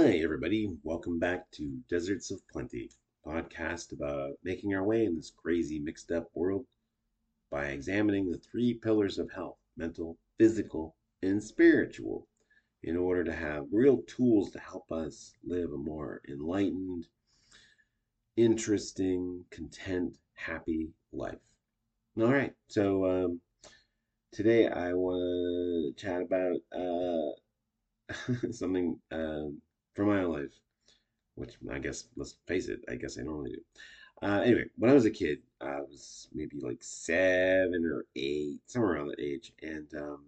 Hi, everybody. Welcome back to Deserts of Plenty, podcast about making our way in this crazy, mixed up world by examining the three pillars of health mental, physical, and spiritual in order to have real tools to help us live a more enlightened, interesting, content, happy life. All right, so um, today I want to chat about uh, something. Um, for my life, which I guess, let's face it, I guess I normally do. Uh, anyway, when I was a kid, I was maybe like seven or eight, somewhere around that age. And um,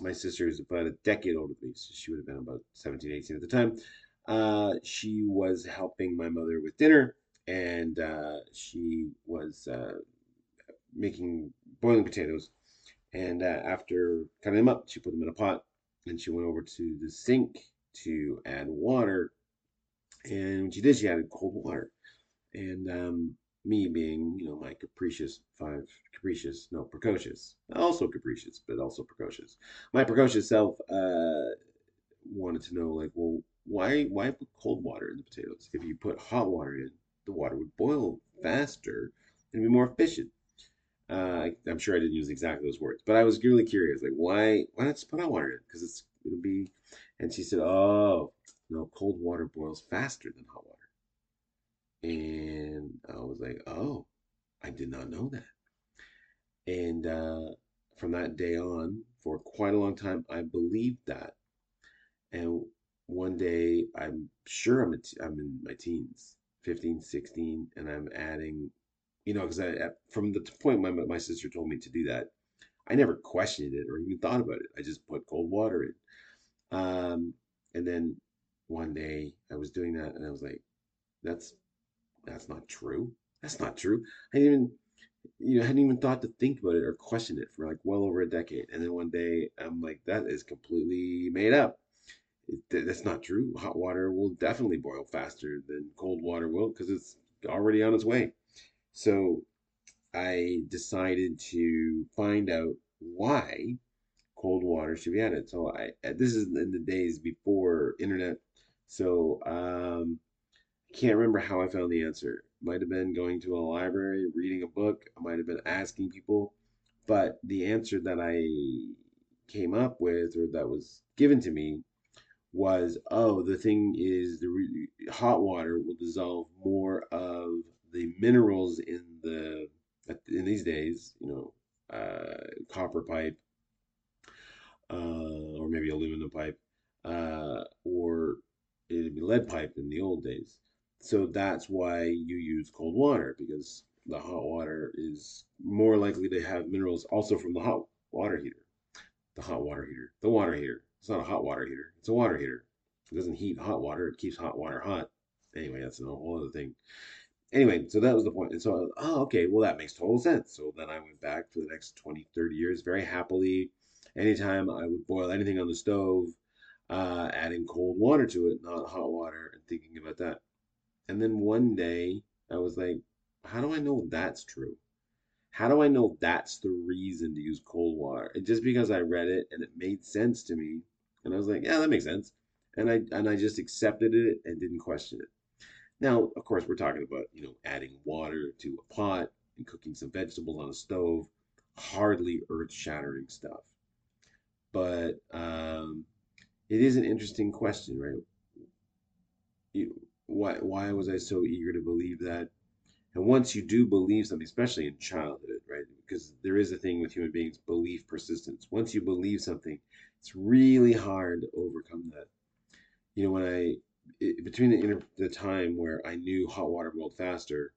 my sister is about a decade older than me, so she would have been about 17, 18 at the time. Uh, she was helping my mother with dinner, and uh, she was uh, making boiling potatoes. And uh, after cutting them up, she put them in a pot, and she went over to the sink to add water. And when she did, she added cold water. And um, me being, you know, my capricious five capricious, no, precocious, also capricious, but also precocious. My precocious self uh, wanted to know, like, well, why why put cold water in the potatoes? If you put hot water in, the water would boil faster and be more efficient. Uh, I'm sure I didn't use exactly those words, but I was really curious, like, why why not just put hot water in? Because it's it'll be and she said, Oh, no, cold water boils faster than hot water. And I was like, Oh, I did not know that. And uh, from that day on, for quite a long time, I believed that. And one day, I'm sure I'm, t- I'm in my teens, 15, 16, and I'm adding, you know, because I, from the point my, my sister told me to do that, I never questioned it or even thought about it. I just put cold water in. Um, and then one day I was doing that and I was like, that's that's not true. That's not true. I didn't even you know, hadn't even thought to think about it or question it for like well over a decade. And then one day I'm like, that is completely made up. It, that's not true. Hot water will definitely boil faster than cold water will because it's already on its way. So I decided to find out why cold water should be added. So I this is in the days before internet, so um, I can't remember how I found the answer. Might have been going to a library, reading a book. I might have been asking people, but the answer that I came up with or that was given to me was, oh, the thing is the re- hot water will dissolve more of the minerals in the in these days, you know, uh, copper pipe, uh, or maybe aluminum pipe, uh, or it'd be lead pipe in the old days. So that's why you use cold water because the hot water is more likely to have minerals also from the hot water heater. The hot water heater. The water heater. It's not a hot water heater. It's a water heater. It doesn't heat hot water. It keeps hot water hot. Anyway, that's a whole other thing. Anyway, so that was the point. And so, was, oh, okay, well, that makes total sense. So then I went back for the next 20, 30 years very happily anytime I would boil anything on the stove, uh, adding cold water to it, not hot water, and thinking about that. And then one day I was like, how do I know that's true? How do I know that's the reason to use cold water? And just because I read it and it made sense to me, and I was like, yeah, that makes sense. And I and I just accepted it and didn't question it. Now, of course, we're talking about, you know, adding water to a pot and cooking some vegetables on a stove, hardly earth-shattering stuff but um, it is an interesting question, right? You, why why was I so eager to believe that? And once you do believe something, especially in childhood, right? Because there is a thing with human beings, belief persistence. Once you believe something, it's really hard to overcome that. You know, when I it, between the the time where I knew hot water boiled faster,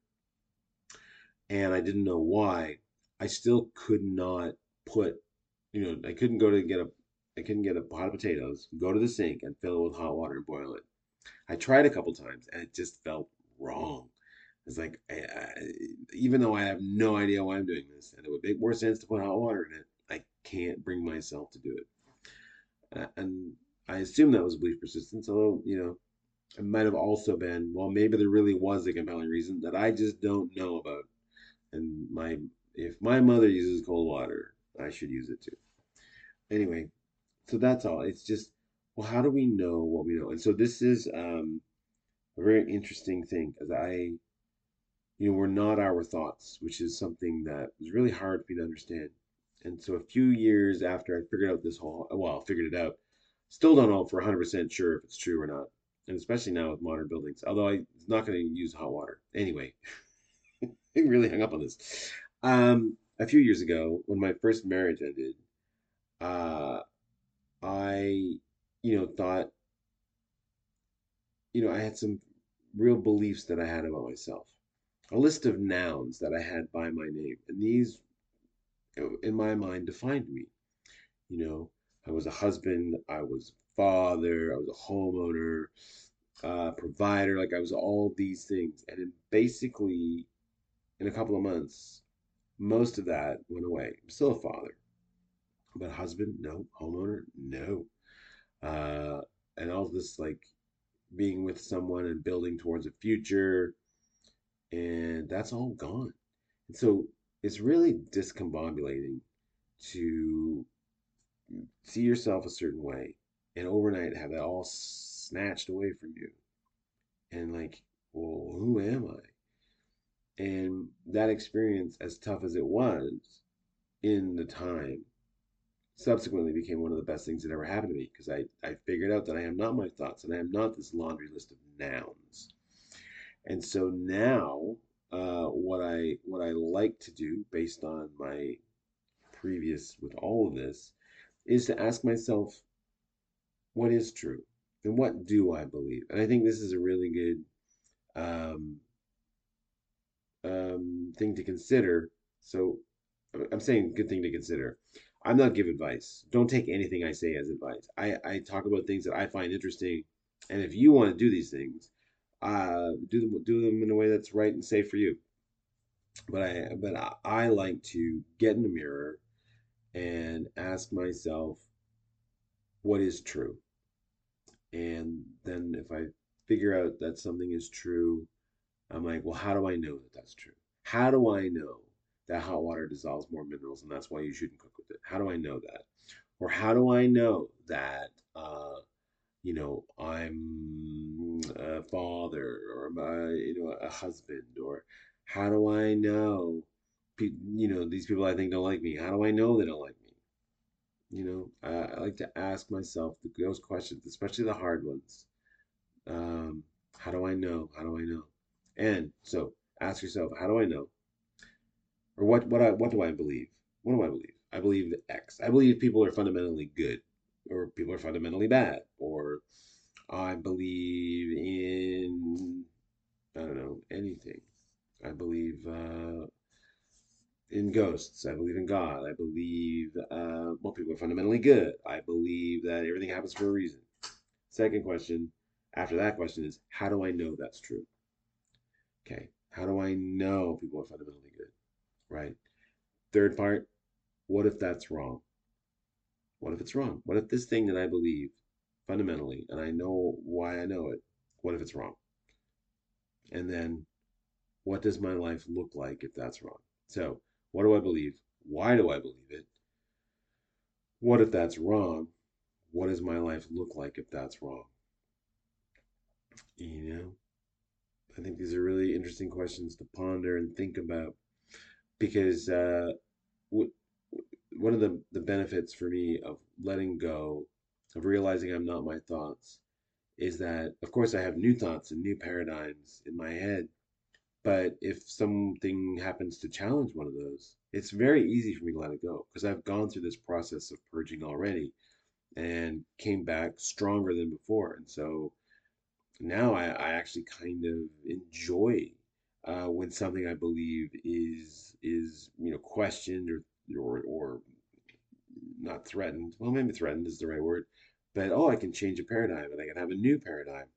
and I didn't know why, I still could not put you know, I couldn't go to get a I couldn't get a pot of potatoes, go to the sink and fill it with hot water and boil it. I tried a couple times and it just felt wrong. It's like, I, I, even though I have no idea why I'm doing this, and it would make more sense to put hot water in it, I can't bring myself to do it. And I assume that was belief persistence, although, you know, it might have also been, well, maybe there really was a compelling reason that I just don't know about. And my, if my mother uses cold water, I should use it too. Anyway, so that's all. It's just well, how do we know what we know? And so this is um, a very interesting thing because I, you know, we're not our thoughts, which is something that was really hard for me to understand. And so a few years after I figured out this whole, well, figured it out, still don't know for 100% sure if it's true or not. And especially now with modern buildings, although I'm not going to use hot water. Anyway, I really hung up on this. Um, a few years ago, when my first marriage ended, uh, I, you know, thought, you know, I had some real beliefs that I had about myself, a list of nouns that I had by my name. And these, in my mind, defined me. You know, I was a husband, I was father, I was a homeowner, uh, provider. Like I was all these things. And basically, in a couple of months, most of that went away. I'm still a father, but husband, no. Homeowner, no. Uh, and all this like being with someone and building towards a future, and that's all gone. And so it's really discombobulating to see yourself a certain way and overnight have that all snatched away from you. And like, well, who am I? And that experience, as tough as it was in the time, subsequently became one of the best things that ever happened to me because I, I figured out that I am not my thoughts and I am not this laundry list of nouns. And so now, uh, what I what I like to do based on my previous with all of this is to ask myself, what is true and what do I believe? And I think this is a really good um, um, thing to consider. So I'm saying good thing to consider. I'm not give advice. Don't take anything I say as advice. I, I talk about things that I find interesting, and if you want to do these things, uh, do them do them in a way that's right and safe for you. But I but I, I like to get in the mirror and ask myself what is true, and then if I figure out that something is true, I'm like, well, how do I know that that's true? How do I know that hot water dissolves more minerals and that's why you shouldn't cook with it? How do I know that? Or how do I know that, uh, you know, I'm a father or I, you know, a husband? Or how do I know, you know, these people I think don't like me? How do I know they don't like me? You know, I, I like to ask myself the, those questions, especially the hard ones. Um, how do I know? How do I know? And so ask yourself, how do I know? Or what what I what do I believe? What do I believe? I believe X. I believe people are fundamentally good, or people are fundamentally bad, or I believe in I don't know anything. I believe uh, in ghosts. I believe in God. I believe uh, well, people are fundamentally good. I believe that everything happens for a reason. Second question after that question is how do I know that's true? Okay, how do I know people are fundamentally good? Right. Third part, what if that's wrong? What if it's wrong? What if this thing that I believe fundamentally, and I know why I know it, what if it's wrong? And then, what does my life look like if that's wrong? So, what do I believe? Why do I believe it? What if that's wrong? What does my life look like if that's wrong? You know, I think these are really interesting questions to ponder and think about because uh, w- one of the, the benefits for me of letting go, of realizing I'm not my thoughts, is that, of course, I have new thoughts and new paradigms in my head. But if something happens to challenge one of those, it's very easy for me to let it go because I've gone through this process of purging already and came back stronger than before. And so now I, I actually kind of enjoy uh, when something I believe is is you know questioned or or or not threatened. Well, maybe threatened is the right word, but oh, I can change a paradigm and I can have a new paradigm,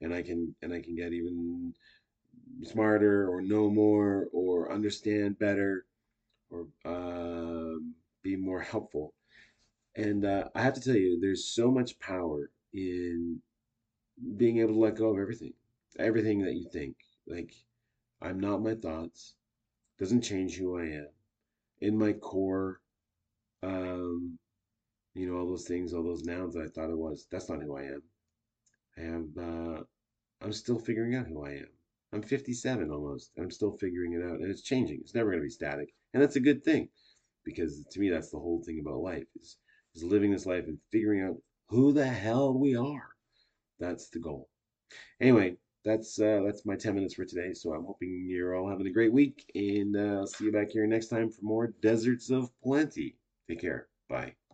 and I can and I can get even smarter or know more or understand better or um, be more helpful. And uh, I have to tell you, there's so much power in being able to let go of everything, everything that you think. Like, I'm not my thoughts, doesn't change who I am. In my core, um, you know, all those things, all those nouns that I thought it was. That's not who I am. I have, uh, I'm still figuring out who I am. I'm 57 almost, I'm still figuring it out, and it's changing. It's never going to be static, and that's a good thing, because to me, that's the whole thing about life is is living this life and figuring out who the hell we are. That's the goal. Anyway, that's uh, that's my 10 minutes for today. So I'm hoping you're all having a great week, and uh, I'll see you back here next time for more Deserts of Plenty. Take care. Bye.